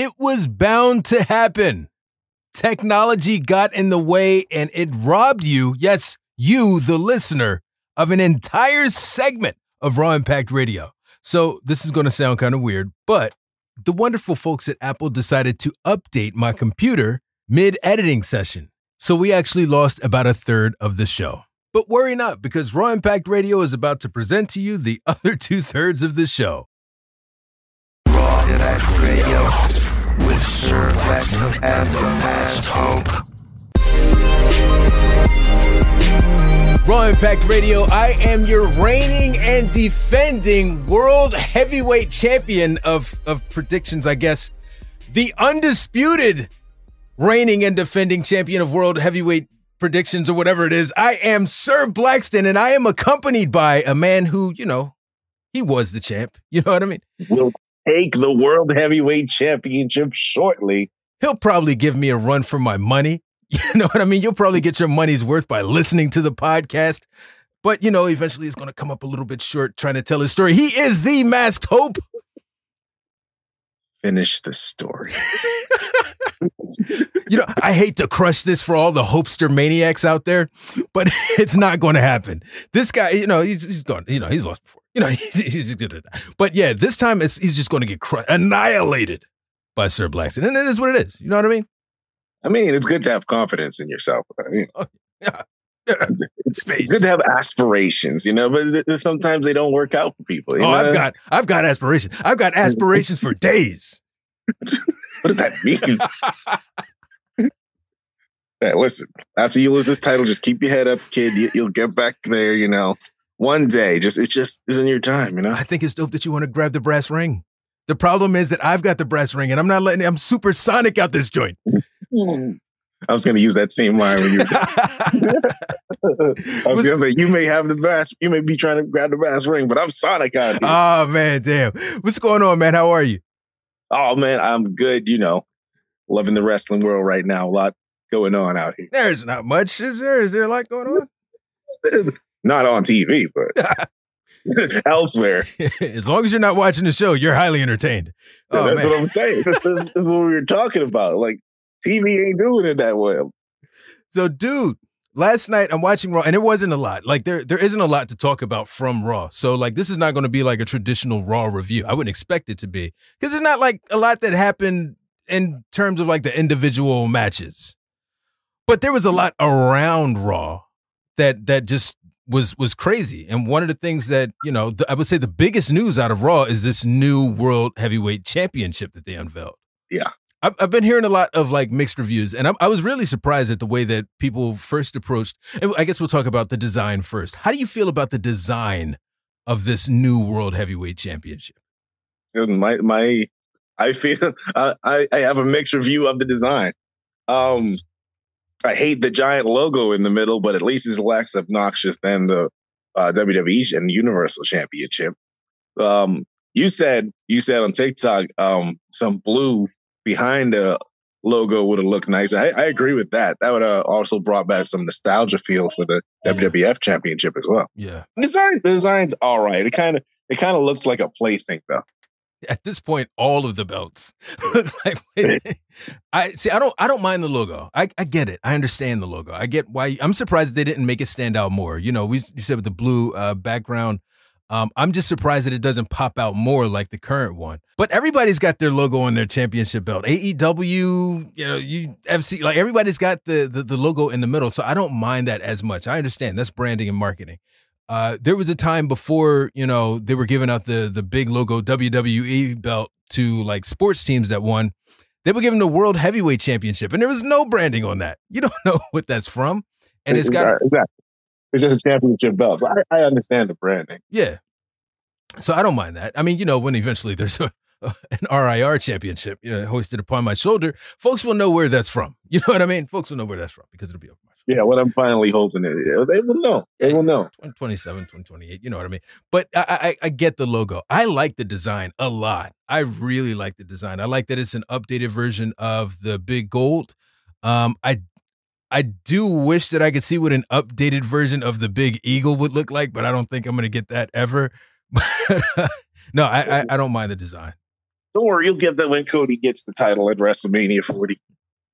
It was bound to happen. Technology got in the way and it robbed you, yes, you, the listener, of an entire segment of Raw Impact Radio. So this is going to sound kind of weird, but the wonderful folks at Apple decided to update my computer mid editing session. So we actually lost about a third of the show. But worry not, because Raw Impact Radio is about to present to you the other two thirds of the show. Raw Impact Radio Raw Impact Radio, I am your reigning and defending world heavyweight champion of, of predictions, I guess. The undisputed reigning and defending champion of world heavyweight predictions or whatever it is. I am Sir Blackston, and I am accompanied by a man who, you know, he was the champ. You know what I mean? Will take the world heavyweight championship shortly. He'll probably give me a run for my money. You know what I mean? You'll probably get your money's worth by listening to the podcast. But, you know, eventually he's going to come up a little bit short trying to tell his story. He is the masked hope. Finish the story. you know, I hate to crush this for all the hopester maniacs out there, but it's not going to happen. This guy, you know, he's, he's gone, you know, he's lost before. You know, he's, he's good at that. But yeah, this time he's just going to get cr- annihilated by Sir Blackston. And it is what it is. You know what I mean? I mean, it's good to have confidence in yourself. I mean, oh, yeah. it's good to have aspirations, you know, but sometimes they don't work out for people. oh, know? I've got, I've got aspirations. I've got aspirations for days. What does that mean? hey, listen, after you lose this title, just keep your head up, kid. You, you'll get back there, you know. One day, just it just isn't your time, you know. I think it's dope that you want to grab the brass ring. The problem is that I've got the brass ring, and I'm not letting. I'm supersonic out this joint. I was going to use that same line when you. I was going to say you may have the brass, you may be trying to grab the brass ring, but I'm Sonic out here. Oh man, damn! What's going on, man? How are you? Oh man, I'm good. You know, loving the wrestling world right now. A lot going on out here. There's not much, is there? Is there a lot going on? not on TV, but elsewhere. as long as you're not watching the show, you're highly entertained. Oh, that's man. what I'm saying. This, this, this, is what we were talking about. Like TV ain't doing it that well. So, dude, last night I'm watching Raw, and it wasn't a lot. Like there, there isn't a lot to talk about from Raw. So, like, this is not going to be like a traditional Raw review. I wouldn't expect it to be because it's not like a lot that happened in terms of like the individual matches. But there was a lot around Raw that that just was was crazy. And one of the things that you know, the, I would say the biggest news out of Raw is this new World Heavyweight Championship that they unveiled. Yeah, I've, I've been hearing a lot of like mixed reviews, and I, I was really surprised at the way that people first approached. I guess we'll talk about the design first. How do you feel about the design of this new World Heavyweight Championship? My my, I feel I I have a mixed review of the design. Um, I hate the giant logo in the middle, but at least it's less obnoxious than the uh, WWE and Universal Championship. Um, you said you said on TikTok um, some blue behind the logo would have looked nice. I, I, agree with that. That would have also brought back some nostalgia feel for the yeah. WWF Championship as well. Yeah, design the design's all right. It kind of it kind of looks like a plaything though. At this point, all of the belts look like. I see. I don't. I don't mind the logo. I, I get it. I understand the logo. I get why. I'm surprised they didn't make it stand out more. You know, we you said with the blue uh, background um, I'm just surprised that it doesn't pop out more like the current one. But everybody's got their logo on their championship belt. AEW, you know, you FC, like everybody's got the, the, the logo in the middle. So I don't mind that as much. I understand that's branding and marketing. Uh, there was a time before you know they were giving out the the big logo WWE belt to like sports teams that won. They were giving the World Heavyweight Championship, and there was no branding on that. You don't know what that's from, and it's got exactly. It's just a championship belt. So I, I understand the branding. Yeah. So I don't mind that. I mean, you know, when eventually there's a, an RIR championship you know, hoisted upon my shoulder, folks will know where that's from. You know what I mean? Folks will know where that's from because it'll be over my shoulder. Yeah, when I'm finally holding it, they will know. They will know. 2027, 2028, you know what I mean? But I, I, I get the logo. I like the design a lot. I really like the design. I like that it's an updated version of the big gold. Um, I I do wish that I could see what an updated version of the Big Eagle would look like, but I don't think I'm going to get that ever. Uh, no, I, I, I don't mind the design. Don't worry, you'll get that when Cody gets the title at WrestleMania 40.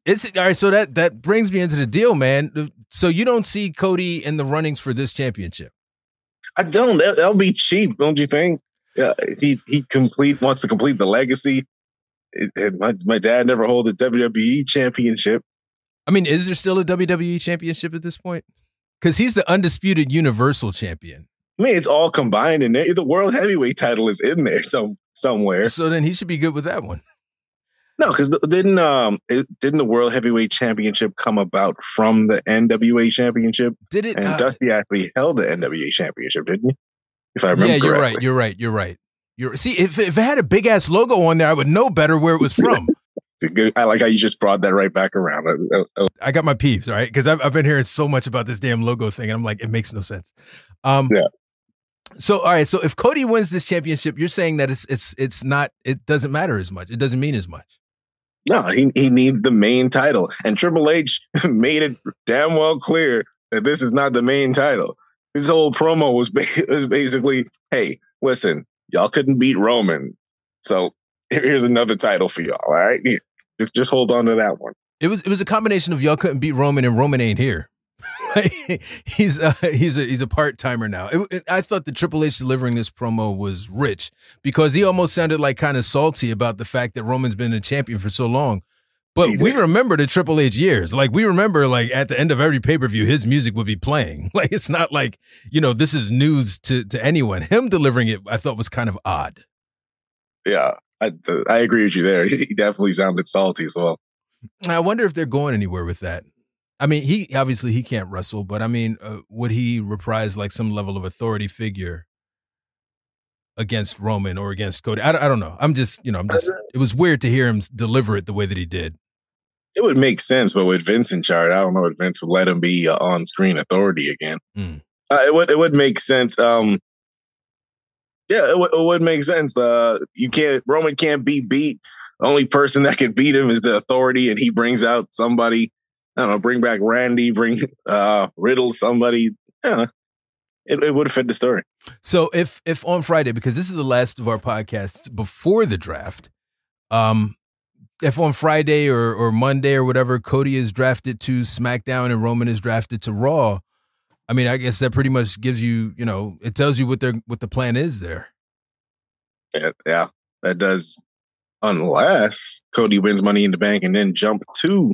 It's all right. So that that brings me into the deal, man. Uh, so you don't see Cody in the runnings for this championship? I don't. That, will be cheap, don't you think? Yeah, he he complete wants to complete the legacy. It, it, my my dad never hold the WWE championship. I mean, is there still a WWE championship at this point? Because he's the undisputed Universal Champion. I mean, it's all combined in there. The World Heavyweight title is in there some somewhere. So then he should be good with that one. No, because didn't um it, didn't the World Heavyweight Championship come about from the NWA Championship? Did it? And uh, Dusty actually held the NWA Championship, didn't he? If I remember, yeah, you're correctly. right. You're right. You're right. You're see if if it had a big ass logo on there, I would know better where it was from. I like how you just brought that right back around. I got my peeves, right? Because I've, I've been hearing so much about this damn logo thing, and I'm like, it makes no sense. Um, Yeah. So all right, so if Cody wins this championship, you're saying that it's it's it's not it doesn't matter as much. It doesn't mean as much. No, he he needs the main title, and Triple H made it damn well clear that this is not the main title. His whole promo was ba- was basically, "Hey, listen, y'all couldn't beat Roman, so here's another title for y'all. All right, Here, just just hold on to that one." It was it was a combination of y'all couldn't beat Roman and Roman ain't here. he's uh, he's a he's a part timer now. It, it- I thought the Triple H delivering this promo was rich because he almost sounded like kind of salty about the fact that Roman's been a champion for so long. But we remember the Triple H years. Like we remember, like at the end of every pay per view, his music would be playing. Like it's not like you know this is news to to anyone. Him delivering it, I thought was kind of odd. Yeah, I I agree with you there. He definitely sounded salty as well. I wonder if they're going anywhere with that. I mean, he obviously he can't wrestle, but I mean, uh, would he reprise like some level of authority figure against Roman or against Cody? I, don't- I don't know. I'm just, you know, I'm just. It was weird to hear him deliver it the way that he did. It would make sense, but with Vince in charge, I don't know if Vince would let him be uh, on screen authority again. Mm. Uh, it would it would make sense. Um, yeah, it, would- it would make sense. Uh, you can't Roman can't be beat. The only person that can beat him is the authority, and he brings out somebody. I don't know, bring back Randy, bring uh Riddle, somebody. Yeah, it, it would fit the story. So if if on Friday, because this is the last of our podcasts before the draft, um, if on Friday or or Monday or whatever, Cody is drafted to SmackDown and Roman is drafted to Raw. I mean, I guess that pretty much gives you, you know, it tells you what their what the plan is there. Yeah, yeah, that does. Unless Cody wins Money in the Bank and then jump to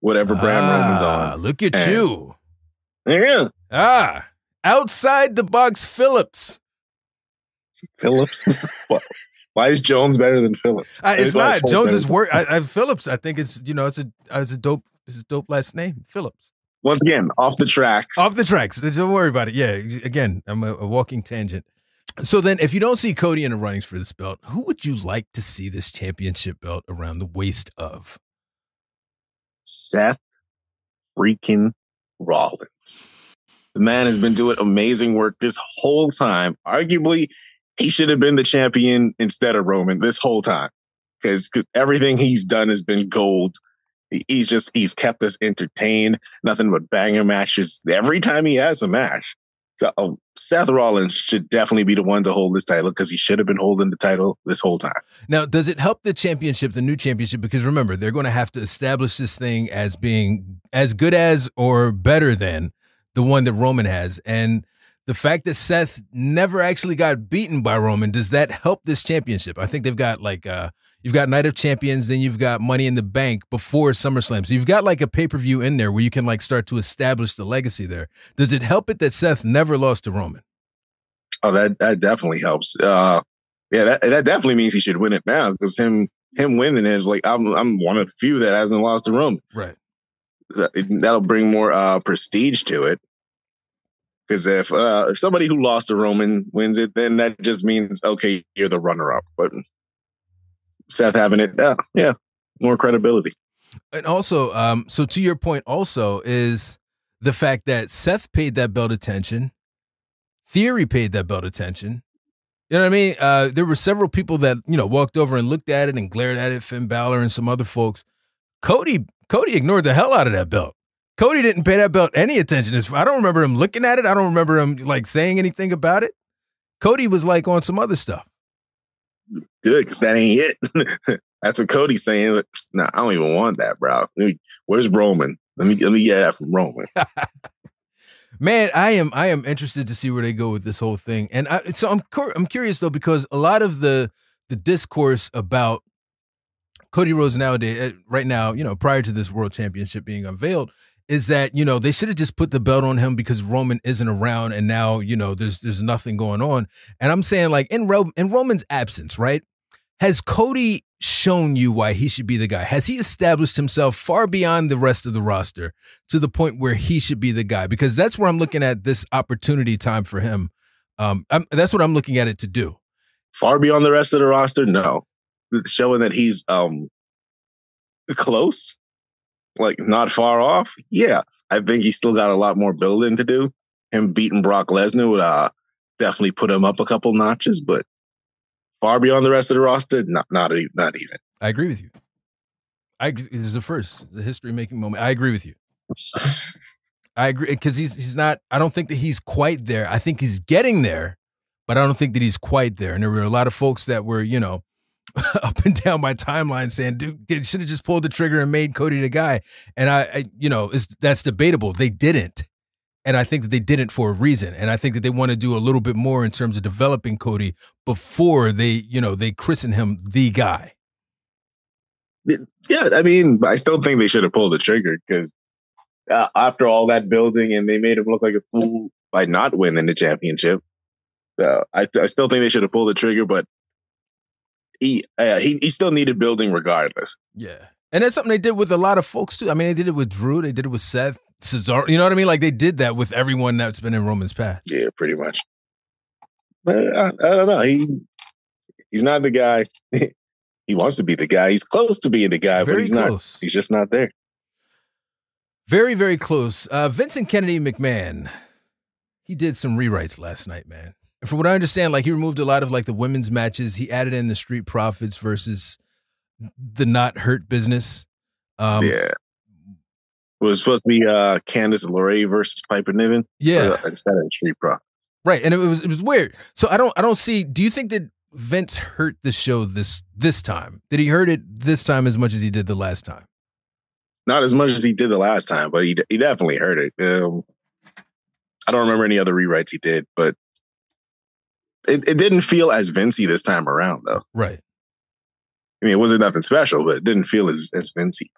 whatever brand Roman's Ah, on. Look at And- you. Yeah, Ah, outside the box Phillips. Phillips. Why is Jones better than Phillips? It's not Jones is work. I, I, Phillips. I think it's you know it's a it's a dope it's a dope last name Phillips. Once again, off the tracks. Off the tracks. Don't worry about it. Yeah. Again, I'm a, a walking tangent. So then, if you don't see Cody in the runnings for this belt, who would you like to see this championship belt around the waist of? Seth freaking Rollins. The man has been doing amazing work this whole time. Arguably, he should have been the champion instead of Roman this whole time because everything he's done has been gold. He- He's just he's kept us entertained. Nothing but banger matches every time he has a match. So uh, Seth Rollins should definitely be the one to hold this title because he should have been holding the title this whole time. Now, does it help the championship, the new championship? Because remember, they're going to have to establish this thing as being as good as or better than the one that Roman has. And the fact that Seth never actually got beaten by Roman, does that help this championship? I think they've got like uh you've got Night of Champions, then you've got Money in the Bank before SummerSlam. So you've got like a pay-per-view in there where you can like start to establish the legacy there. Does it help it that Seth never lost to Roman? Oh, that that definitely helps. Uh, yeah, that that definitely means he should win it now because him him winning is like I'm I'm one of the few that hasn't lost to Roman. Right. That- That'll bring more uh prestige to it. Because if uh if somebody who lost to Roman wins it, then that just means okay, you're the runner up. But Seth having it, yeah, yeah, more credibility. And also, um, so to your point, also is the fact that Seth paid that belt attention, Theory paid that belt attention. You know what I mean? Uh, there were several people that you know walked over and looked at it and glared at it. Finn Balor and some other folks. Cody, Cody ignored the hell out of that belt. Cody didn't pay that belt any attention. I don't remember him looking at it. I don't remember him like saying anything about it. Cody was like on some other stuff. Good because that ain't it. That's what Cody's saying. Nah, I don't even want that, bro. Where's Roman? Let me let me get that from Roman. Man, I am I am interested to see where they go with this whole thing, and I, so I'm I'm curious though because a lot of the the discourse about Cody Rhodes nowadays, eh, right now, you know, prior to this World Championship being unveiled, is that you know they should have just put the belt on him because Roman isn't around, and now you know there's there's nothing going on. And I'm saying like in Ro- in Roman's absence, right? Has Cody shown you why he should be the guy? Has he established himself far beyond the rest of the roster to the point where he should be the guy? Because that's where I'm looking at this opportunity time for him. Um, I'm, that's what I'm looking at it to do. Far beyond the rest of the roster, no. Showing that he's um close, like not far off. Yeah, I think he's still got a lot more building to do. Him beating Brock Lesnar would uh, definitely put him up a couple notches, but far beyond the rest of the roster, not not not even. I agree with you. I this is the first the history making moment. I agree with you. I agree because he's he's not. I don't think that he's quite there. I think he's getting there, but I don't think that he's quite there. And there were a lot of folks that were you know up and down my timeline saying, "Dude, they should have just pulled the trigger and made Cody the guy." And I, I you know, that's debatable. They didn't. And I think that they didn't for a reason. And I think that they want to do a little bit more in terms of developing Cody before they, you know, they christen him the guy. Yeah, I mean, I still think they should have pulled the trigger because uh, after all that building and they made him look like a fool by not winning the championship. Uh, I, I still think they should have pulled the trigger, but he, uh, he he still needed building regardless. Yeah, and that's something they did with a lot of folks too. I mean, they did it with Drew, they did it with Seth, Cesaro. You know what I mean? Like they did that with everyone that's been in Roman's path. Yeah, pretty much. But I, I don't know. He he's not the guy. he wants to be the guy. He's close to being the guy, very but he's close. not. He's just not there. Very, very close. Uh, Vincent Kennedy McMahon. He did some rewrites last night, man. And from what I understand, like he removed a lot of like the women's matches. He added in the Street Profits versus the Not Hurt Business. Um, yeah. It was supposed to be uh, Candice LeRae versus Piper Niven. Yeah, instead of Street Pro. Right, and it was it was weird. So I don't I don't see. Do you think that Vince hurt the show this this time? Did he hurt it this time as much as he did the last time? Not as much as he did the last time, but he he definitely hurt it. Um, I don't remember any other rewrites he did, but it, it didn't feel as Vincey this time around, though. Right. I mean, it wasn't nothing special, but it didn't feel as as Vincey.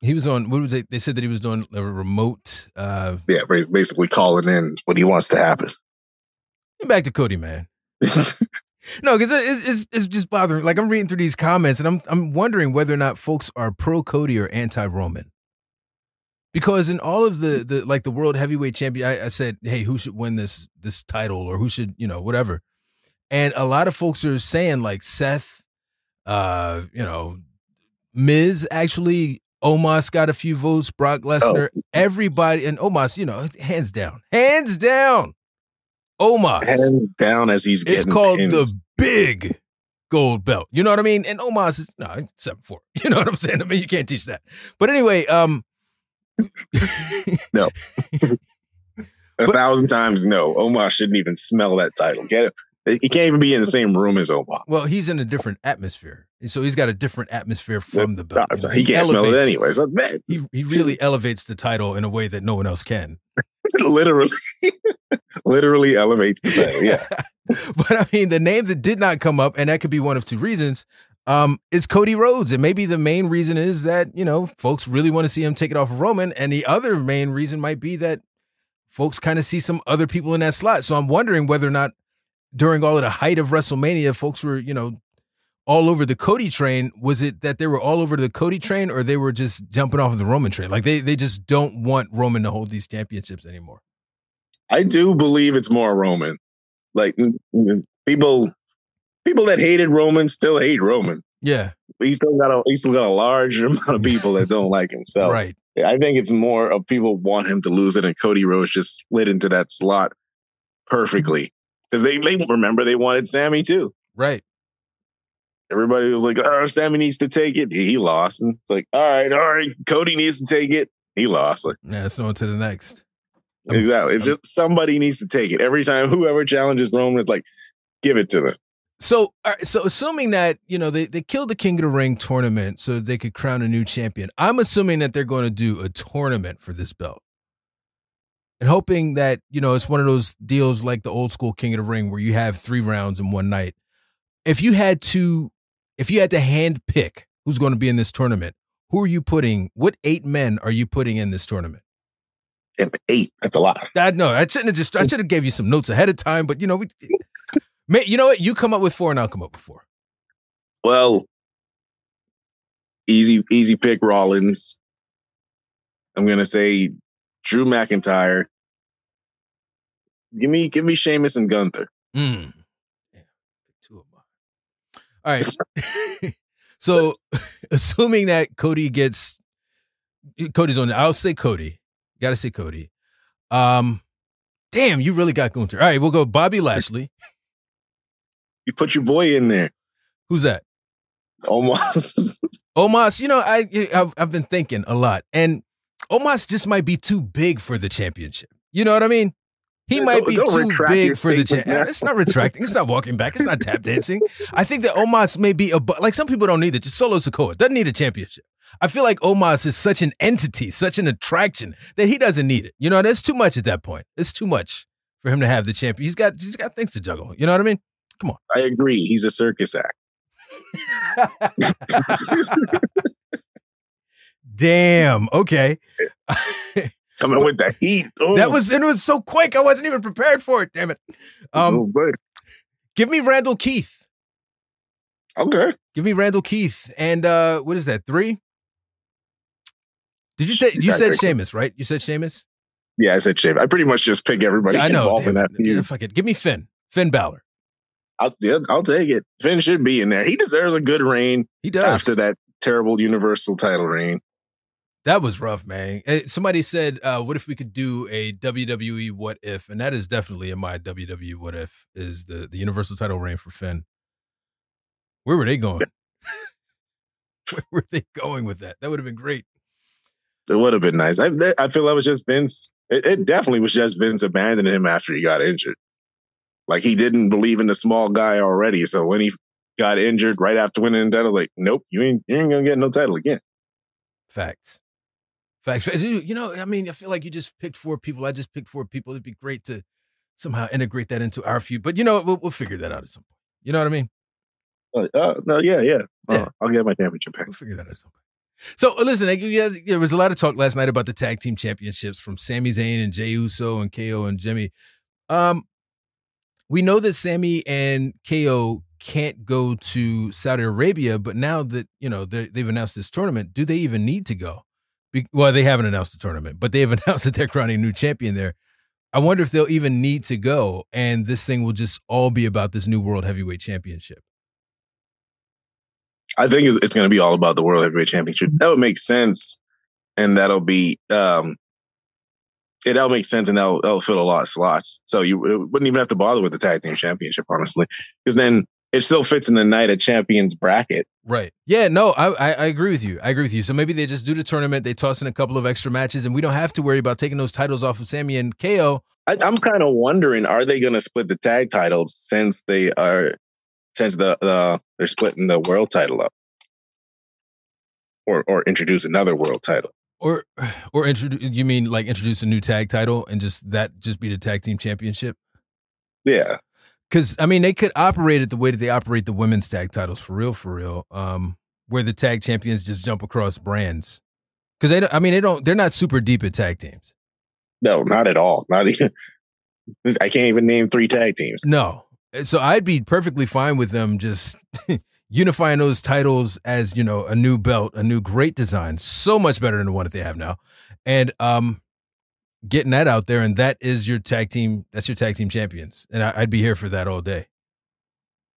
He was on. What was they? They said that he was doing a remote. uh Yeah, basically calling in what he wants to happen. Back to Cody, man. no, because it's, it's it's just bothering. Like I'm reading through these comments, and I'm I'm wondering whether or not folks are pro Cody or anti Roman. Because in all of the the like the world heavyweight champion, I, I said, hey, who should win this this title or who should you know whatever, and a lot of folks are saying like Seth, uh, you know, Miz actually Omos got a few votes, Brock Lesnar, oh. everybody, and Omos, you know, hands down, hands down, Omos, hands down as he's It's called pins. the big gold belt. You know what I mean? And Omos is no seven four. You know what I'm saying? I mean, you can't teach that. But anyway, um, no. A but, thousand times no. Omar shouldn't even smell that title. Get it? He can't even be in the same room as Omar. Well, he's in a different atmosphere, so he's got a different atmosphere from the belt. No, he, he, can't elevates, smell it anyway. So he he really elevates the title in a way that no one else can. literally, literally elevates the title. Yeah. but I mean, the name that did not come up, and that could be one of two reasons. Um, is Cody Rhodes, and maybe the main reason is that you know folks really want to see him take it off of Roman, and the other main reason might be that folks kind of see some other people in that slot. So I'm wondering whether or not during all of the height of WrestleMania, folks were, you know, all over the Cody train. Was it that they were all over the Cody train or they were just jumping off of the Roman train? Like they they just don't want Roman to hold these championships anymore. I do believe it's more Roman. Like people people that hated Roman still hate Roman. Yeah. He still got a he still got a large amount of people that don't like him. So right. I think it's more of people want him to lose it and Cody Rhodes just slid into that slot perfectly because they, they remember they wanted Sami too. Right. Everybody was like, "Oh, Sami needs to take it." He lost, and it's like, "All right, all right, Cody needs to take it." He lost. Like, yeah, it's on to the next. Exactly. It's just somebody needs to take it every time. Whoever challenges Roman is like, give it to them. So, so assuming that you know they, they killed the King of the Ring tournament so they could crown a new champion, I'm assuming that they're going to do a tournament for this belt, and hoping that you know it's one of those deals like the old school King of the Ring where you have three rounds in one night. If you had to, if you had to hand pick who's going to be in this tournament, who are you putting? What eight men are you putting in this tournament? Eight. That's a lot. I no, I shouldn't have just. I should have gave you some notes ahead of time, but you know, we, May, you know what? You come up with four, and I'll come up with four. Well, easy, easy pick. Rollins. I'm gonna say Drew McIntyre. Give me, give me Sheamus and Gunther. Mm. Yeah, two of them. All right. so, assuming that Cody gets Cody's on, I'll say Cody. Got to say Cody. Um, damn, you really got Gunther. All right, we'll go Bobby Lashley. You put your boy in there. Who's that? Omos. Omos, you know, I I've, I've been thinking a lot, and Omos just might be too big for the championship. You know what I mean? He Yeah, might be too big for the statement champ. It's not retracting. It's not walking back. It's not tap dancing. I think that Omos may be a like some people don't need it. Just Solo Sikoa doesn't need a championship. I feel like Omos is such an entity, such an attraction that he doesn't need it. You know, that's too much at that point. It's too much for him to have the champion. He's got he's got things to juggle. You know what I mean? I agree. He's a circus act. Damn. Okay. Coming with the heat. Oh, That was it was so quick. I wasn't even prepared for it. Damn it. Um, oh, give me Randall Keith. okay. Give me Randall Keith. And uh what is that? Three? Did you say you said great. Sheamus, right? You said Sheamus? Yeah, I said shave. I pretty much just pick everybody Yeah, I know. involved in Damn that. feud. fuck it. Give me Finn. Finn Balor. I'll, yeah, I'll take it. Finn should be in there. He deserves a good reign He does. after that terrible Universal title reign. That was rough, man. Eh, Somebody said, uh, what if we could do a WWE what if? And that is definitely in my WWE what if is the, the universal title reign for Finn. Where were they going? Where were they going with that? That would have been great. It would have been nice. I, I feel that was just Vince. It, it definitely was just Vince abandoning him after he got injured. Like he didn't believe in the small guy already. So when he got injured right after winning the title, like, nope, you ain't you ain't gonna get no title again. Facts. Facts. You know, I mean, I feel like you just picked four people. I just picked four people. It'd be great to somehow integrate that into our feud. But you know, we'll, we'll figure that out at some point. You know what I mean? Uh, uh, no, yeah, yeah. Uh, Yeah. I'll get my championship back. We'll figure that out. at some point. So uh, listen, there was a lot of talk last night about the tag team championships from Sami Zayn and Jey Uso and KO and Jimmy. Um, we know that Sami and KO can't go to Saudi Arabia, but now that you know they- they've announced this tournament, do they even need to go? Be- well, they haven't announced the tournament, but they've announced that they're crowning a new champion there. I wonder if they'll even need to go, and this thing will just all be about this new World Heavyweight Championship. I think it's going to be all about the World Heavyweight Championship. That would make sense, and that'll be um, it. That'll make sense, and that'll, that'll fill a lot of slots. So you wouldn't even have to bother with the tag team championship, honestly, because then it still fits in the night of champions bracket. Right. Yeah. No, I, I I agree with you. I agree with you. So maybe they just do the tournament. They toss in a couple of extra matches, and we don't have to worry about taking those titles off of Sami and KO. I, I'm kind of wondering: Are they going to split the tag titles since they are since the the they're splitting the world title up, or or introduce another world title? Or, or introduce. You mean like introduce a new tag title and just that just be the tag team championship? Yeah, Because I mean, they could operate it the way that they operate the women's tag titles for real, for real. Um, where the tag champions just jump across brands. Because they, don't, I mean, they don't. They're not super deep at tag teams. no, not at all. Not even. I can't even name three tag teams. No. So I'd be perfectly fine with them just unifying those titles as, you know, a new belt, a new great design, so much better than the one that they have now. And um getting that out there and that is your tag team, that's your tag team champions. And I, I'd be here for that all day.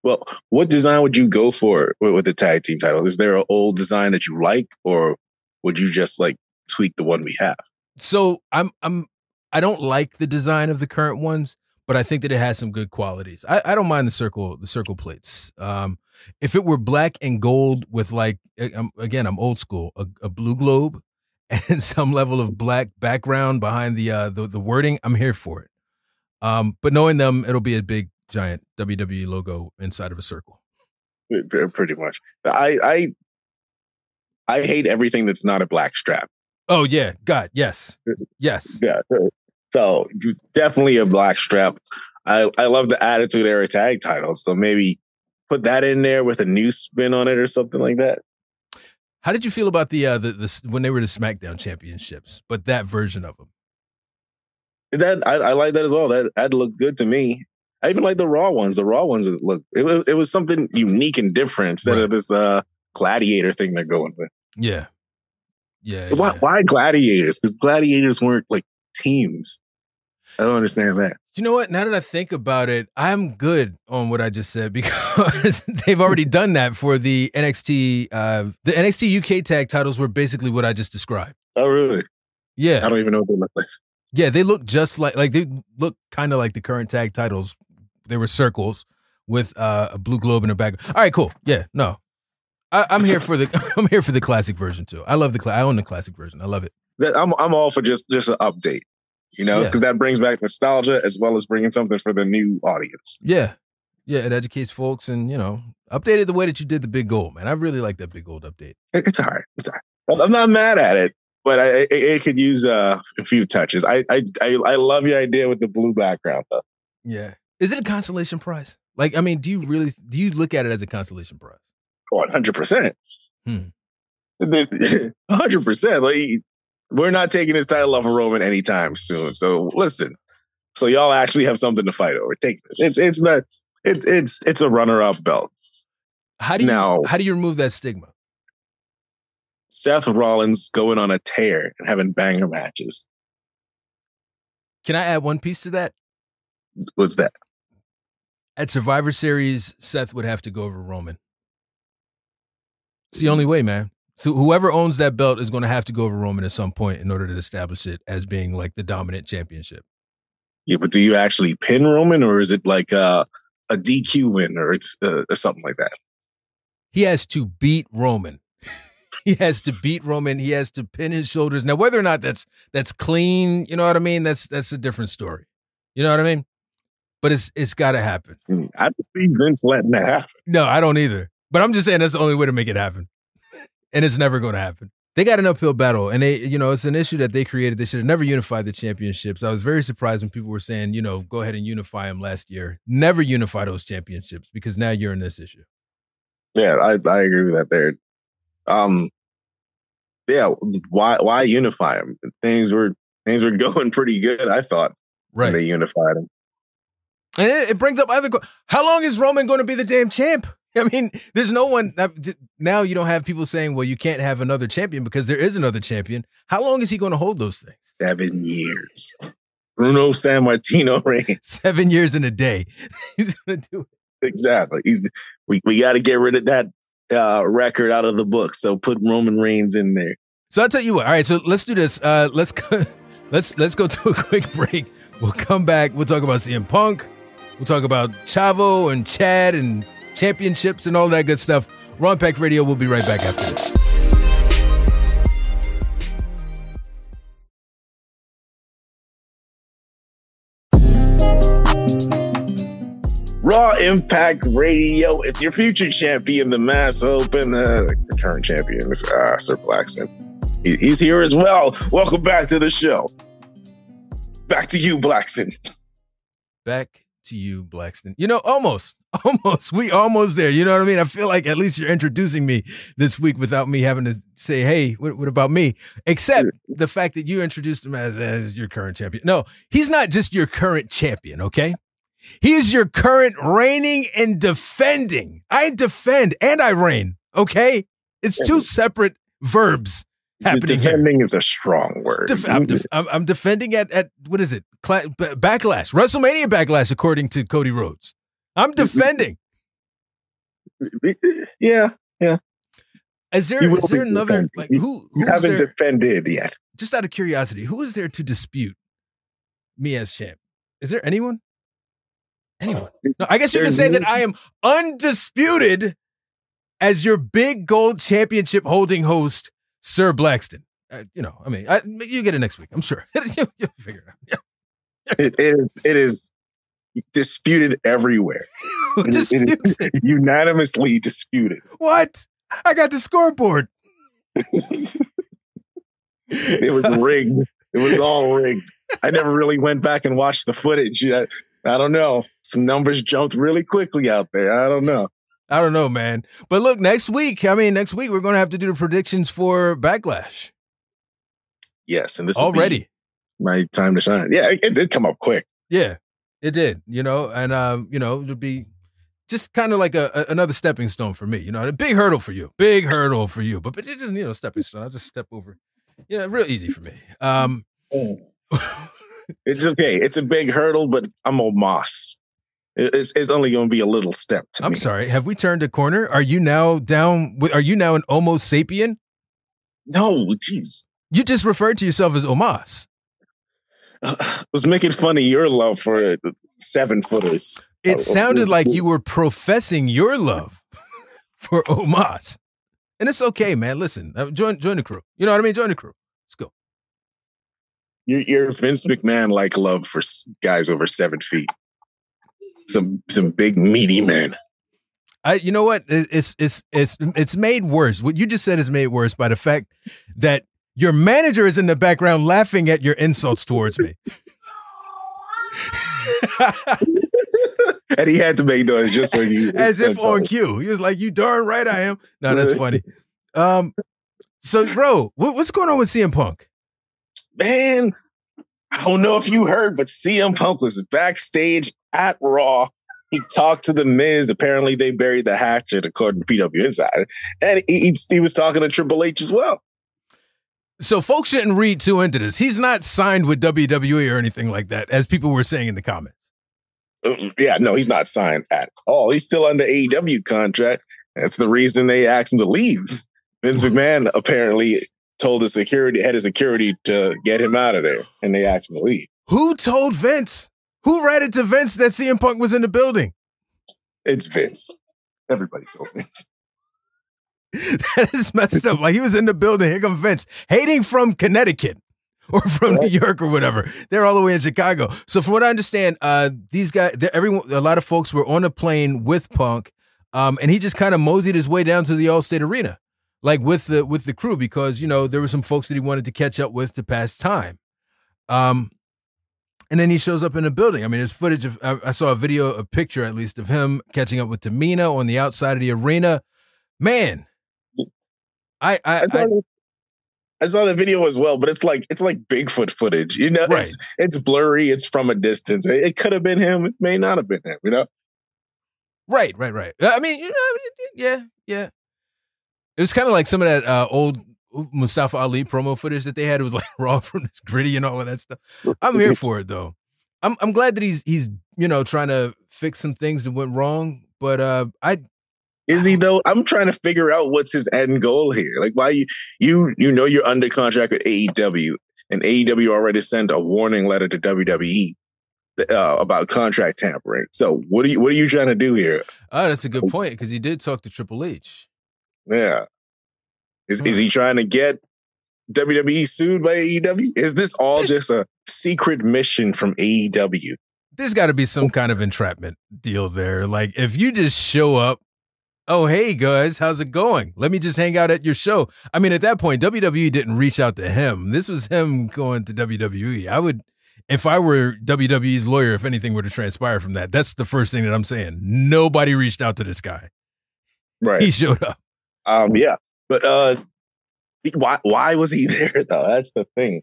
Well, what design would you go for with, with the tag team title? Is there an old design that you like, or would you just like tweak the one we have? So I'm I'm I don't like the design of the current ones, but I think that it has some good qualities. I, I don't mind the circle the circle plates. Um, if it were black and gold with like I'm, again I'm old school a, a blue globe and some level of black background behind the uh the, the wording, I'm here for it. Um, but knowing them, it'll be a big giant WWE logo inside of a circle. Pretty much. I I I hate everything that's not a black strap. Oh yeah, God, yes, yes. Yeah. So definitely a black strap. I I love the Attitude Era tag title. So maybe put that in there with a new spin on it or something like that. How did you feel about the uh the, the when they were the SmackDown championships, but that version of them? That I, I like that as well. That that looked good to me. I even like the Raw ones. The Raw ones look it was it was something unique and different instead right. of this uh gladiator thing they're going with. Yeah, yeah. Why yeah. why gladiators? Because gladiators weren't like teams. I don't understand that. You know what? Now that I think about it, I'm good on what I just said because they've already done that for the NXT. Uh, the NXT UK tag titles were basically what I just described. Oh, really? Yeah. I don't even know what they look like. Yeah, they look just like like they look kind of like the current tag titles. They were circles with uh, a blue globe in the back. All right, cool. Yeah, no, I, am here for the I'm here for the classic version too. I love the cl- I own the classic version. I love it. I'm I'm all for just just an update you know, because yeah. that brings back nostalgia as well as bringing something for the new audience. Yeah. Yeah, it educates folks and, you know, updated the way that you did the big gold, man. I really like that big gold update. It's all right. It's all right. I'm not mad at it, but I, it, it could use uh, a few touches. I, I, I, I love your idea with the blue background, though. Yeah. Is it a consolation prize? Like, I mean, do you really, do you look at it as a consolation prize? 100%. Hmm. 100%. Like, we're not taking this title off of Roman anytime soon. So listen, so y'all actually have something to fight over. Take this. It's it's not it's it's it's a runner up belt. How do you now, how do you remove that stigma? Seth Rollins going on a tear and having banger matches. Can I add one piece to that? What's that? At Survivor Series, Seth would have to go over Roman. It's the only way, man. So whoever owns that belt is going to have to go over Roman at some point in order to establish it as being like the dominant championship. Yeah, but do you actually pin Roman, or is it like a, a DQ win, or it's uh, or something like that? He has to beat Roman. he has to beat Roman. He has to pin his shoulders. Now, whether or not that's that's clean, you know what I mean? That's that's a different story. You know what I mean? But it's it's got to happen. Hmm, I don't see Vince letting that happen. No, I don't either. But I'm just saying that's the only way to make it happen and it's never going to happen. They got an uphill battle, and they, you know, it's an issue that they created. They should have never unified the championships. I was very surprised when people were saying, you know, go ahead and unify them last year. Never unify those championships because now you're in this issue. Yeah, I, I agree with that. There, um, yeah, why why unify them? Things were things were going pretty good. I thought right they unified them. And it, it brings up other. How long is Roman going to be the damn champ? I mean, there's no one now. You don't have people saying, "Well, you can't have another champion because there is another champion." How long is he going to hold those things? Seven years. Bruno Sammartino reigns. Seven years in a day. He's going to do it. Exactly. He's we we got to get rid of that uh, record out of the book. So put Roman Reigns in there. So I'll tell you what. All right. So let's do this. Uh, let's go, let's let's go to a quick break. We'll come back. We'll talk about CM Punk. We'll talk about Chavo and Chad and championships and all that good stuff. Raw Impact Radio We'll be right back after this. Raw Impact Radio. It's your future champion, the Masked Hope, uh, current champion, uh, Sir Blackston. He, he's here as well. Welcome back to the show. Back to you, Blackston. Back to you, Blackston. You know, almost, almost. We almost there. You know what I mean? I feel like at least you're introducing me this week without me having to say, "Hey, what, what about me?" Except the fact that you introduced him as, as your current champion. No, he's not just your current champion. Okay, he is your current reigning and defending. I defend and I reign. Okay, it's two separate verbs happening. Defending here. is a strong word. Def- I'm, def- I'm, defending at at what is it? Cla- backlash, WrestleMania backlash, according to Cody Rhodes. I'm defending. Yeah, yeah. Is there is there another like who you haven't there, defended yet? Just out of curiosity, who is there to dispute me as champ? Is there anyone? Anyone? No, I guess you can say that I am undisputed as your big gold championship holding host Sir Blackston. Uh, you know, I mean, I, you get it next week. I'm sure you, will figure it out. Yeah. it, it is. It is disputed everywhere. It it is unanimously disputed. What? I got the scoreboard. it was rigged. It was all rigged. I never really went back and watched the footage. I, I don't know. Some numbers jumped really quickly out there. I don't know. I don't know, man. But look, next week, I mean, next week we're going to have to do the predictions for Backlash Yes, and this already. my time to shine. Yeah, it, it did come up quick. Yeah, it did. You know, and uh, you know, it'll be just kind of like a, a- another stepping stone for me. You know, a big hurdle for you, big hurdle for you. But but it just you know, stepping stone. I'll just step over. You know, real easy for me. Um, It's okay. It's a big hurdle, but I'm a moss. It's, it's only going to be a little step to I'm me. sorry. Have we turned a corner? Are you now down? with- Are you now an Homo sapien? No, jeez. You just referred to yourself as Omos. I was making fun of your love for seven footers. It Oh, sounded like you were professing your love for Omos. And it's okay, man. Listen, uh, join join the crew. You know what I mean? Join the crew. Let's go. You're, you're Vince McMahon like love for guys over seven feet. Some some big meaty men. I, you know what? It's it's it's it's made worse. What you just said is made worse by the fact that your manager is in the background laughing at your insults towards me. and he had to make noise just so you As if on cue. He was like, "You darn right I am." No, that's funny. Um, so bro, what, what's going on with CM Punk? Man, I don't know if you heard, but CM Punk was backstage at Raw. He talked to the Miz. Apparently, they buried the hatchet, according to PW Insider, and he, he, he was talking to Triple H as well. So folks shouldn't read too into this. He's not signed with WWE or anything like that, as people were saying in the comments. Uh, Yeah, no, he's not signed at all. He's still under AEW contract. That's the reason they asked him to leave. Vince McMahon apparently told the security head of security to get him out of there, and they asked him to leave. Who told Vince? Who ratted to Vince that CM Punk was in the building? It's Vince. Everybody told Vince. that is messed up. Like he was in the building. Here comes Vince, hating from Connecticut or from New York or whatever. They're all the way in Chicago. So from what I understand, uh, these guys, everyone, a lot of folks were on a plane with Punk, um, and he just kind of moseyed his way down to the Allstate Arena, like with the with the crew, because you know there were some folks that he wanted to catch up with to pass time. Um, and then he shows up in the building. I mean, there's footage of I, I saw a video, a picture at least of him catching up with Tamina on the outside of the arena. Man, I I, I, I saw the- I saw the video as well, but it's like it's like Bigfoot footage. You know, Right. it's it's blurry. It's from a distance. It, it could have been him. It may not have been him. You know. right, right, right. I mean, you know, yeah, yeah. It was kind of like some of that uh, old Mustafa Ali promo footage that they had. It was like raw from this gritty and all of that stuff. I'm here for it though. I'm I'm glad that he's he's you know trying to fix some things that went wrong. But uh, I Is he though? I'm trying to figure out what's his end goal here. Like, why you you you know you're under contract with AEW, and AEW already sent a warning letter to WWE uh, about contract tampering. So what are you what are you trying to do here? oh, that's a good point because he did talk to Triple H. Yeah, is is he trying to get WWE sued by AEW? Is this all There's- just a secret mission from AEW? there's got to be some kind of entrapment deal there. Like if you just show up, oh hey guys, how's it going? Let me just hang out at your show. I mean, at that point, WWE didn't reach out to him. This was him going to WWE. I would, if I were WWE's lawyer, if anything were to transpire from that, that's the first thing that I'm saying. Nobody reached out to this guy. Right. He showed up. Um. Yeah. But uh, why why was he there though? That's the thing.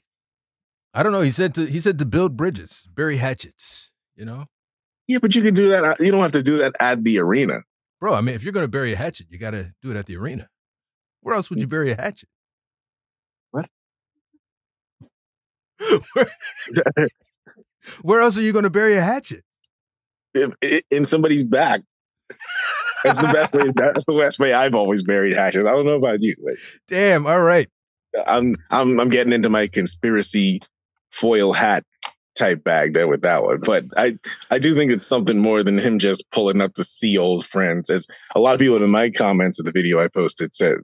I don't know. He said to he said to build bridges, bury hatchets. You know, Yeah, but you can do that. uh, You don't have to do that at the arena. Bro. I mean, if you're gonna bury a hatchet, you got to do it at the arena. Where else would you bury a hatchet? What? where, where else are you going to bury a hatchet? If- i- in somebody's back. That's the best way. That's the best way I've always buried hatchets. I don't know about you, but Damn. All right. I'm I'm I'm getting into my conspiracy foil hat type bag there with that one. But I I do think it's something more than him just pulling up to see old friends. As a lot of people in my comments of the video I posted said,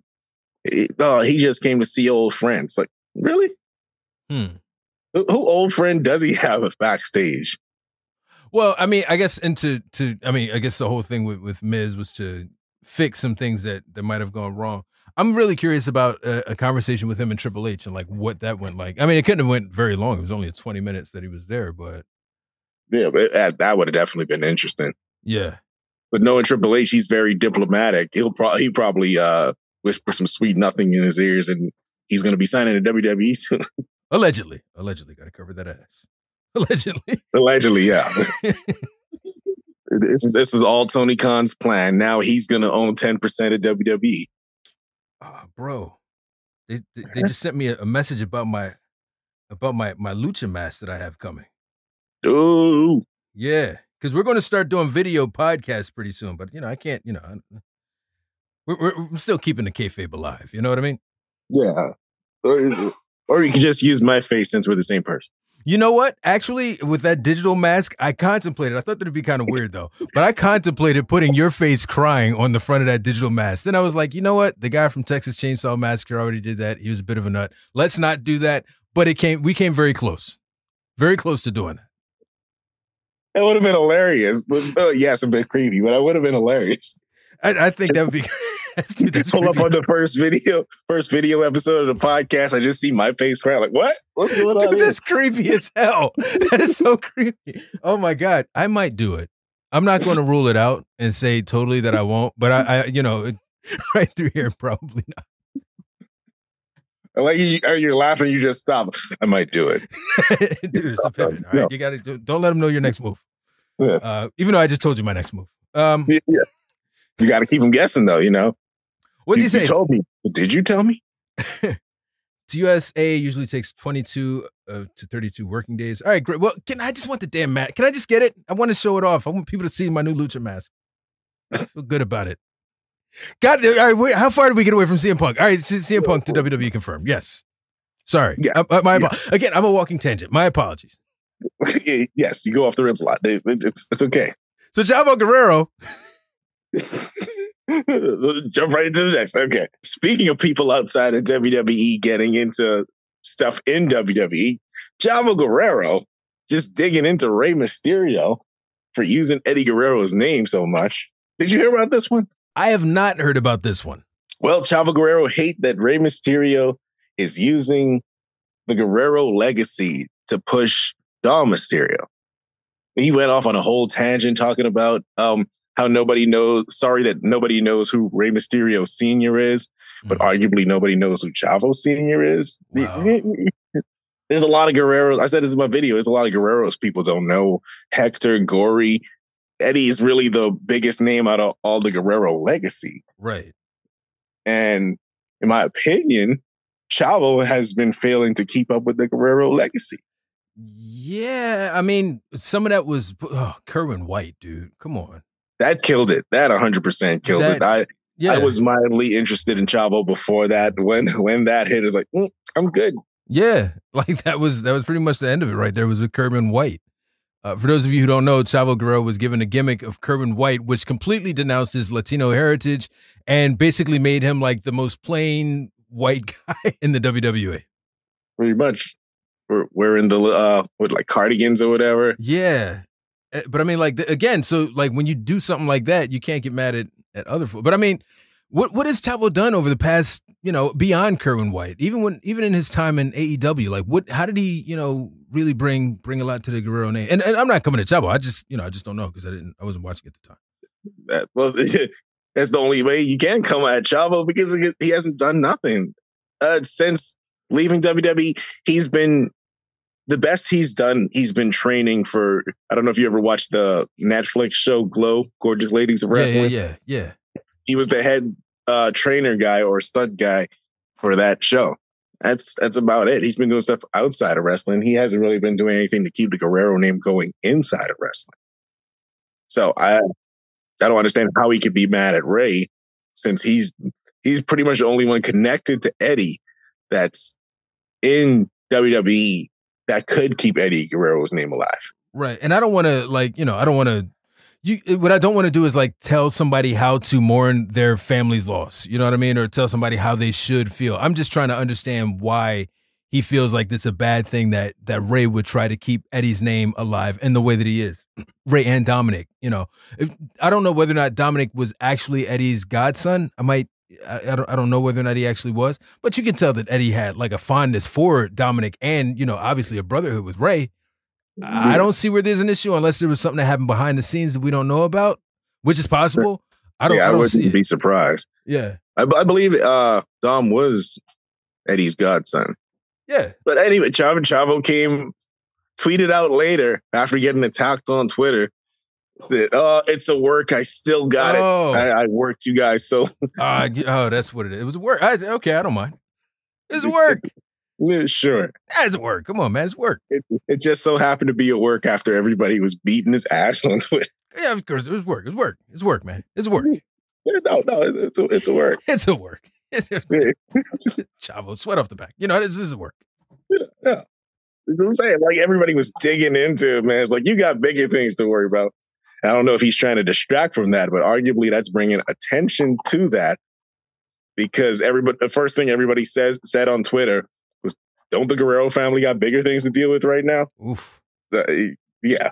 "Oh, he just came to see old friends." Like, really? Hmm. Who, who old friend does he have backstage? Well, I mean, I guess into to I mean, I guess the whole thing with with Miz was to fix some things that that might have gone wrong. I'm really curious about a, a, conversation with him and Triple H and like what that went like. I mean, it couldn't have went very long. It was only 20 minutes that he was there, but yeah, but that, that would have definitely been interesting. Yeah, but knowing Triple H, he's very diplomatic. He'll probably he probably uh, whisper some sweet nothing in his ears, and he's going to be signing to WWE soon. Allegedly, allegedly, got to cover that ass. Allegedly, allegedly, yeah. this is this is all Tony Khan's plan. Now he's going to own ten percent of WWE. Oh, bro, they they, they just sent me a, a, message about my about my my lucha mask that I have coming. Oh, yeah, because we're going to start doing video podcasts pretty soon. But you know, I can't. You know, we're, we're, we're still keeping the kayfabe alive. You know what I mean? Yeah. Or, or you can just use my face since we're the same person. You know what? Actually, with that digital mask, I contemplated. I thought that'd be kind of weird though, but I contemplated putting your face crying on the front of that digital mask. Then I was like, you know what? The guy from Texas Chainsaw Massacre already did that. He was a bit of a nut. Let's not do that. But it came. We came very close, very close to doing that. It would have been hilarious. Uh, yes, a bit creepy, but it would have been hilarious. I, I think that would be. Dude, that's pull up on the first video, first video episode of the podcast. I just see my face crying. Like, what? What's going on? Dude, that's creepy as hell. That is so creepy. Oh my god, I might do it. I'm not going to rule it out and say totally that I won't, but I, I you know, right through here, probably not. Like you, you're laughing, you just stop. I might do it, dude. It's a pivot. All right, you got to do. Don't let them know your next move. Yeah. Uh, even though I just told you my next move. Um, yeah. You got to keep them guessing, though. You know. What did you, say? You told me. Did you tell me? To USA usually takes 22 uh, to 32 working days. All right, great. Well, can I just want the damn mat? Can I just get it? I want to show it off. I want people to see my new lucha mask. I feel good about it. Got it. All right, wait, how far did we get away from CM Punk? All right, CM Punk to WWE confirmed. Yes. Sorry. Yes. Uh, my yes. Again, I'm a walking tangent. My apologies. yes, you go off the ribs a lot. It's, it's okay. So Chavo Guerrero Jump right into the next. Okay. Speaking of people outside of WWE getting into stuff in WWE, Chavo Guerrero just digging into Rey Mysterio for using Eddie Guerrero's name so much. Did you hear about this one? I have not heard about this one. Well, Chavo Guerrero hate that Rey Mysterio is using the Guerrero legacy to push Dom Mysterio. He went off on a whole tangent talking about um, how nobody knows, sorry that nobody knows who Rey Mysterio Sr. is, but mm-hmm. arguably nobody knows who Chavo Sr. is. Wow. There's a lot of Guerreros. I said this in my video. There's a lot of Guerreros people don't know. Hector, Gory, Eddie is really the biggest name out of all the Guerrero legacy. Right. And in my opinion, Chavo has been failing to keep up with the Guerrero legacy. Yeah, I mean, some of that was oh, Kerwin White, dude. Come on that killed it. That 100% killed that, it. I yeah. I was mildly interested in Chavo before that. When when that hit, is like mm, I'm good. Yeah, like that was that was pretty much the end of it right there. Was with Kerwin White. Uh, for those of you who don't know, Chavo Guerrero was given a gimmick of Kerwin White, which completely denounced his Latino heritage and basically made him like the most plain white guy in the WWE. Pretty much. We're wearing the uh with like cardigans or whatever. Yeah, but I mean, like again, so like when you do something like that, you can't get mad at at other. But I mean, what what has Chavo done over the past, you know, beyond Kerwin White, even when even in his time in AEW, like what? How did he, you know, really bring bring a lot to the Guerrero name? And, and I'm not coming to Chavo. I just, you know, I just don't know because I didn't, I wasn't watching at the time. That, well, that's the only way you can come at Chavo because he hasn't done nothing uh, since leaving WWE. He's been the best he's done, he's been training for. I don't know if you ever watched the Netflix show Glow, Gorgeous Ladies of Wrestling. Yeah, yeah, yeah. He was the head uh, trainer guy or stud guy for that show. That's that's about it. He's been doing stuff outside of wrestling. He hasn't really been doing anything to keep the Guerrero name going inside of wrestling. So I I don't understand how he could be mad at Rey since he's he's pretty much the only one connected to Eddie that's in WWE that could keep Eddie Guerrero's name alive. Right. And I don't want to like, you know, I don't want to you what I don't want to do is like tell somebody how to mourn their family's loss. You know what I mean? Or tell somebody how they should feel. I'm just trying to understand why he feels like this is a bad thing that that Rey would try to keep Eddie's name alive in the way that he is. Rey and Dominic, you know, if, I don't know whether or not Dominic was actually Eddie's godson. I might, I, I, don't, I don't know whether or not he actually was, but you can tell that Eddie had like a fondness for Dominic and you know obviously a brotherhood with Rey. I don't see where there's an issue unless there was something that happened behind the scenes that we don't know about, which is possible. I don't. yeah, I I, don't wouldn't see it. be surprised. Yeah, I, I believe uh, Dom was Eddie's godson. yeah. But anyway, Chavo Chavo came, tweeted out later after getting attacked on Twitter oh, it's a work. I still got Oh. it. I, I worked you guys so Uh, oh, that's what it is. It was work. I, okay, I don't mind. It's work. sure. That's work. Come on, man. It's work. It, it just so happened to be a work after everybody was beating his ass on Twitter. Yeah, of course. It was work. It's work. It's work, man. It's work. No, no, it's, it's, a, it's a work. It's a work. It's a, Chavo, sweat off the back. You know, this is work. Know what I'm saying? Like everybody was digging into it, man. It's like you got bigger things to worry about. I don't know if he's trying to distract from that, but arguably that's bringing attention to that because everybody, the first thing everybody says said on Twitter was, "Don't the Guerrero family got bigger things to deal with right now?" Oof. Uh, yeah,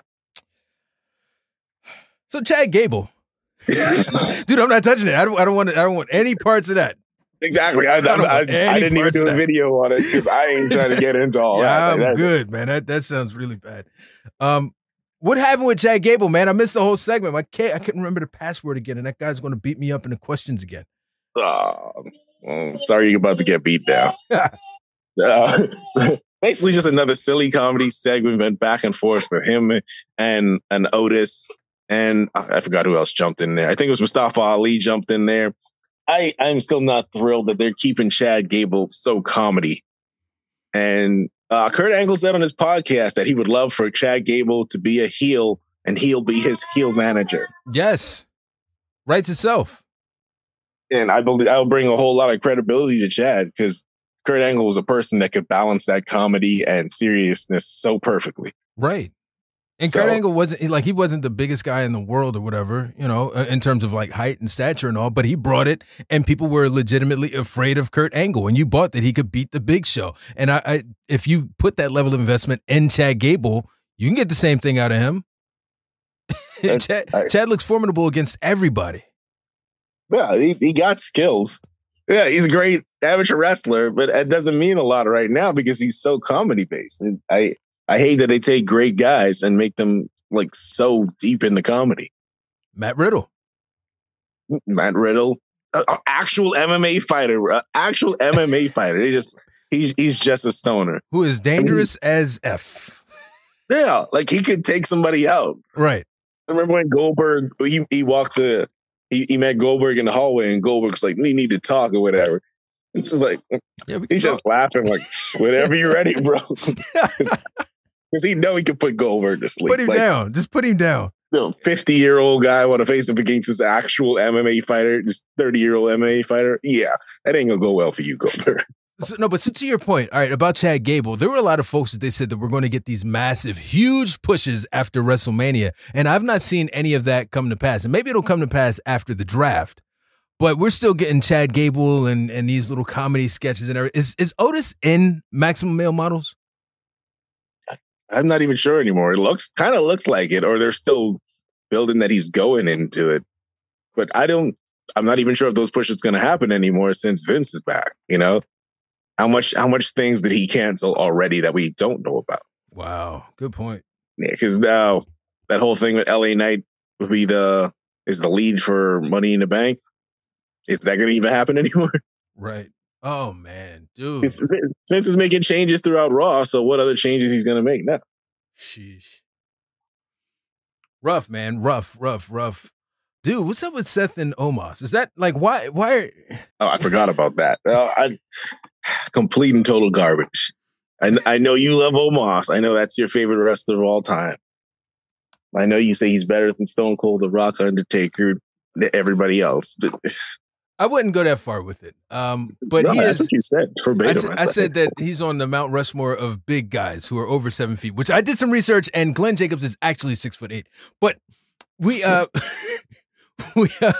So Chad Gable, dude, I'm not touching it. I don't. I don't want. I don't want any parts of that. exactly. I, I, I, I didn't even do a video on it because I ain't trying to get into all yeah, that. I'm That- good, man. That that sounds really bad. Um, what happened with Chad Gable, man? I missed the whole segment. My ca- I couldn't remember the password again, and that guy's going to beat me up in the questions again. Oh, well, sorry you're about to get beat down. uh, basically, just another silly comedy segment went back and forth for him and and Otis, and I I forgot who else jumped in there. I think it was Mustafa Ali jumped in there. I I'm still not thrilled that they're keeping Chad Gable so comedy. And uh, Kurt Angle said on his podcast that he would love for Chad Gable to be a heel and he'll be his heel manager. Yes, writes itself. and I believe I'll bring a whole lot of credibility to Chad because Kurt Angle was a person that could balance that comedy and seriousness so perfectly. Right. And So- Kurt Angle wasn't like he wasn't the biggest guy in the world or whatever, you know, uh, in terms of like height and stature and all, but he brought it and people were legitimately afraid of Kurt Angle and you bought that he could beat the big show. And I, I if you put that level of investment in Chad Gable, you can get the same thing out of him. Chad, I- Chad looks formidable against everybody. Yeah, he, he got skills. Yeah, he's a great amateur wrestler, but it doesn't mean a lot right now because he's so comedy based. And I I hate that they take great guys and make them like so deep in the comedy. Matt Riddle. Matt Riddle, a actual MMA fighter, a actual MMA fighter. They just he's he's just a stoner. Who is dangerous as F. Yeah, like he could take somebody out. Right. I remember when Goldberg he, he walked to he, he met Goldberg in the hallway and Goldberg's like, we need to talk or whatever. It's just like Yeah, he's can just laughing like whatever you're ready, bro. Because he know he can put Goldberg to sleep. put him like down. Just put him down. the 50 year old guy want to face him against this actual MMA fighter, this 30 year old MMA fighter. Yeah, that ain't gonna go well for you, Goldberg. So, no, but so to your point, all right, about Chad Gable, there were a lot of folks that they said that we're going to get these massive, huge pushes after WrestleMania. And I've not seen any of that come to pass. And maybe it'll come to pass after the draft. But we're still getting Chad Gable and, and these little comedy sketches and everything. Is, is Otis in Maximum Male Models? I'm not even sure anymore. It looks kind of looks like it, or they're still building that he's going into it. But I don't. I'm not even sure if those pushes going to happen anymore since Vince is back. You know, how much how much things did he cancel already that we don't know about? Wow, good point. Because now that whole thing with LA Knight would be the is the lead for Money in the Bank. Is that going to even happen anymore? Right. Oh, man, dude. Vince is making changes throughout Raw. So what other changes he's going to make now? Sheesh. Rough, man. Rough, rough, rough. Dude, what's up with Seth and Omos? Is that like why? Why? Are, Oh, I forgot about that. Uh, I, complete and total garbage. I, I know you love Omos. I know that's your favorite wrestler of all time. I know you say he's better than Stone Cold, The Rock, Undertaker, everybody else. But I wouldn't go that far with it. Um, but No, he that's is. what you said I verbatim. said, I said that he's on the Mount Rushmore of big guys who are over seven feet, which I did some research, and Glenn Jacobs is actually six foot eight. But we, uh, we, uh,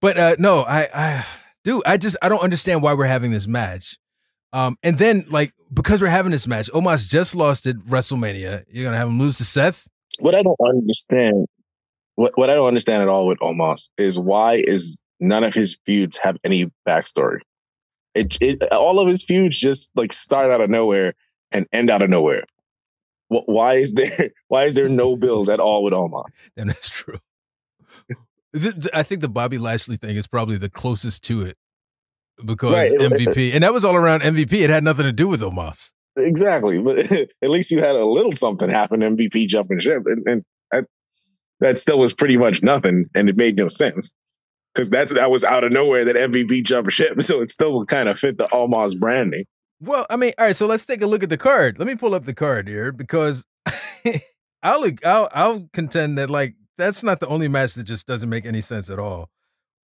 but uh, no, I, I, dude, I just I don't understand why we're having this match. Um, and then like because we're having this match, Omos just lost at WrestleMania. You're gonna have him lose to Seth. What I don't understand, what what I don't understand at all with Omos is why is none of his feuds have any backstory. It, it all of his feuds just like start out of nowhere and end out of nowhere. Why is there why is there no build at all with Omos? And that's true. I think the Bobby Lashley thing is probably the closest to it because Right. MVP, and that was all around MVP. It had nothing to do with Omos. Exactly, but at least you had a little something happen. MVP jumping ship, and, and that, that still was pretty much nothing, and it made no sense because that's that was out of nowhere that MVP jumped ship, so it still kind of fit the Omos branding. Well, I mean, all right. So let's take a look at the card. Let me pull up the card here because I'll I'll I'll contend that like that's not the only match that just doesn't make any sense at all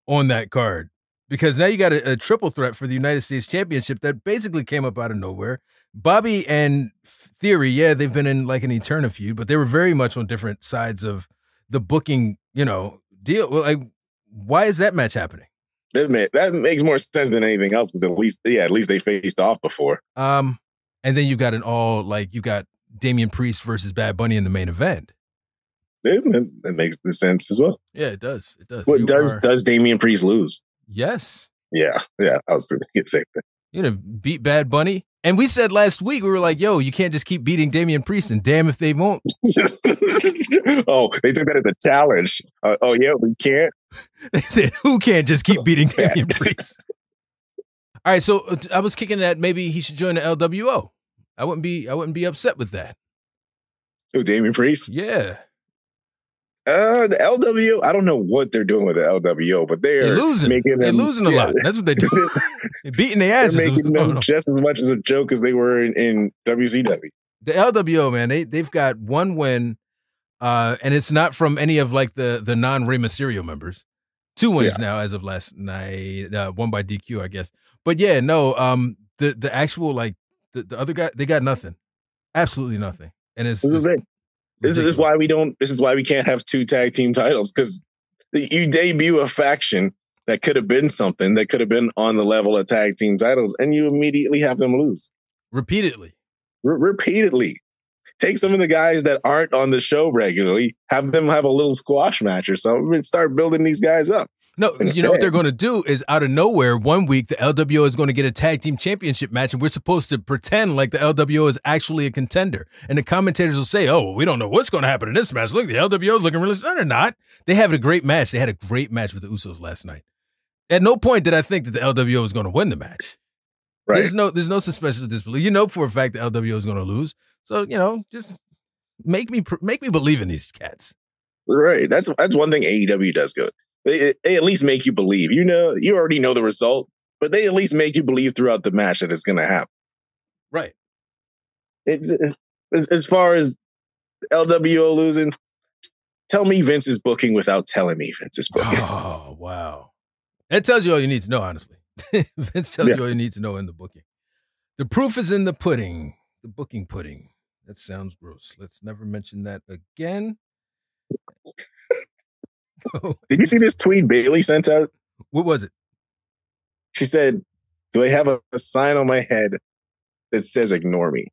on that card because now you got a, a triple threat for the United States Championship that basically came up out of nowhere. Bobby and Theory, yeah, they've been in like an eternal feud, but they were very much on different sides of the booking, you know, deal. Well, like, why is that match happening? That, ma- that makes more sense than anything else because at least yeah, at least they faced off before. Um, and then you got an all like you got Damian Priest versus Bad Bunny in the main event. It, it- makes the sense as well. Yeah, it does. It does. What You does are- does Damian Priest lose? yes. Yeah, yeah, I was the same thing. You know, beat Bad Bunny. And we said last week, we were like, yo, you can't just keep beating Damian Priest, and damn if they won't. oh, they took that as a challenge. Uh, oh yeah, we can't. They said, who can't just keep beating Damian Priest? All right, so uh, I was kicking that maybe he should join the LWO. I wouldn't be I wouldn't be upset with that. Oh, Damian Priest. Yeah. Uh, the LWO. I don't know what they're doing with the LWO, but they're, They're losing. making They're losing a yeah, lot. That's what they do. They're beating their They're asses. what's making them just as much as a joke as they were in, in WCW. the LWO man, they they've got one win, uh, and it's not from any of like the the non Rey Mysterio members. Two wins now as of last night, uh, one by DQ, I guess. But yeah, no, um, the the actual like the, the other guy, they got nothing, absolutely nothing, and it's This is just it. This is why we don't. This is why we can't have two tag team titles because you debut a faction that could have been something that could have been on the level of tag team titles, and you immediately have them lose repeatedly. re- repeatedly. Take some of the guys that aren't on the show regularly, have them have a little squash match or something, and start building these guys up. No, you know what they're going to do is out of nowhere, one week the LWO is going to get a tag team championship match, and we're supposed to pretend like the LWO is actually a contender. And the commentators will say, "Oh, we don't know what's going to happen in this match. Look, the LWO is looking really." No, they're not. They have a great match. They had a great match with the Usos last night. At no point did I think that the LWO was going to win the match. Right. There's no, there's no suspension of disbelief. You know for a fact the LWO is going to lose. So you know, just make me, make me believe in these cats. Right. That's that's one thing AEW does good. They, they at least make you believe. You know, you already know the result, but they at least make you believe throughout the match that it's going to happen. Right. It's uh, as, as far as LWO losing. Tell me Vince is booking without telling me Vince is booking. Oh, wow. That tells you all you need to know, honestly. Vince tells Yeah. you all you need to know in the booking. The proof is in the pudding, the booking pudding. That sounds gross. Let's never mention that again. Did you see this tweet Bayley sent out? what was it? She said, "Do I have a, a sign on my head that says ignore me?"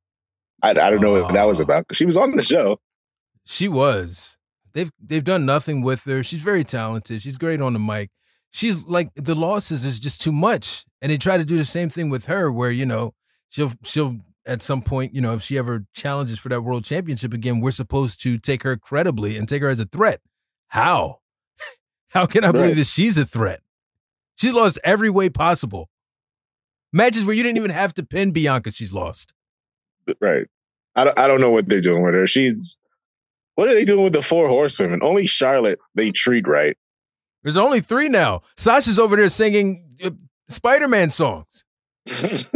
I, I don't know what that was about. She was on the show. She was. They've they've done nothing with her. She's very talented. She's great on the mic. She's like the losses is just too much. And they try to do the same thing with her, where you know she'll she'll at some point, you know, if she ever challenges for that world championship again, we're supposed to take her credibly and take her as a threat. How? How can I believe that she's a threat? She's lost every way possible. Matches where you didn't even have to pin Bianca, she's lost. Right. I don't, I don't know what they're doing with her. She's what are they doing with the four horsewomen? Only Charlotte they treat right. There's only three now. Sasha's over there singing uh, Spider-Man songs.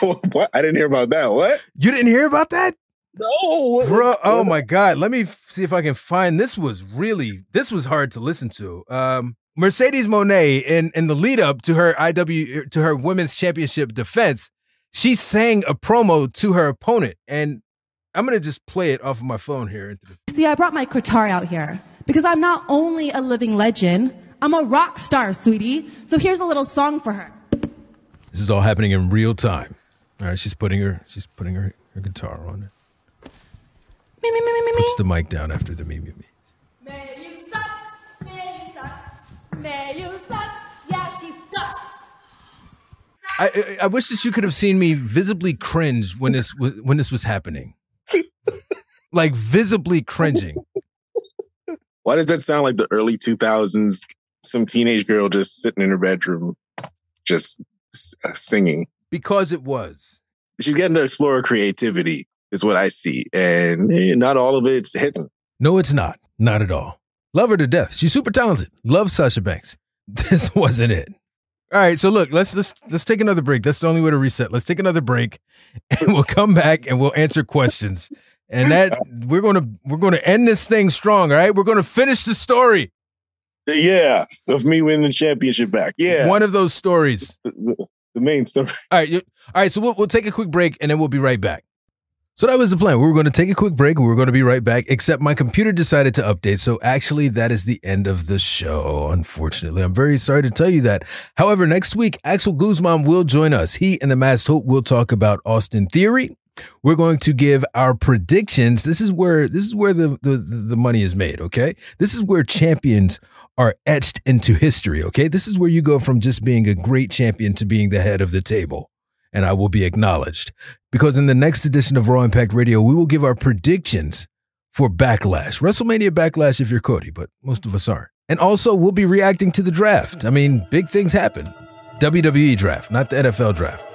what? I didn't hear about that. What? You didn't hear about that? No. Bro, oh my God. Let me f- see if I can find this was really this was hard to listen to. Um Mercedes Moné in in the lead up to her IW to her women's championship defense, she sang a promo to her opponent and I'm going to just play it off of my phone here See, I brought my guitar out here because I'm not only a living legend, I'm a rock star, sweetie. So here's a little song for her. This is all happening in real time. All right, she's putting her she's putting her, her guitar on it. Me, me, me, me, me, me. Puts the mic down after the me me me. May you suck, may you suck, may you suck, yeah, she sucks. I, I I wish that you could have seen me visibly cringe when this when this was happening. like visibly cringing. Why does that sound like the early 2000s? Some teenage girl just sitting in her bedroom, just uh, singing. Because it was. She's getting to explore her creativity, is what I see. And eh, not all of it's hidden. No, it's not. Not at all. Love her to death. She's super talented. Love Sasha Banks. This wasn't it. All right, so look, let's let's let's take another break. That's the only way to reset. Let's take another break, and we'll come back and we'll answer questions. And that we're gonna we're gonna end this thing strong. All right, we're gonna finish the story. Yeah, of me winning the championship back. Yeah, One of those stories. the, the main story. All right, you, all right. So we'll we'll take a quick break and then we'll be right back. So that was the plan. We were going to take a quick break we were going to be right back. Except my computer decided to update. So actually, that is the end of the show. Unfortunately, I'm very sorry to tell you that. However, next week, Axel Guzman will join us. He and the Masked Hope will talk about Austin Theory. We're going to give our predictions. This is where this is where the the, the money is made. Okay, this is where champions are etched into history. Okay, this is where you go from just being a great champion to being the head of the table, and I will be acknowledged because in the next edition of Raw Impact Radio, we will give our predictions for Backlash, WrestleMania Backlash if you're Cody, but most of us aren't. And also, we'll be reacting to the draft. I mean, big things happen. WWE draft, not the NFL draft.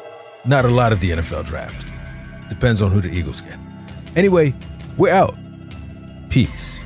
Not a lot of the NFL draft. Depends on who the Eagles get. Anyway, we're out. Peace.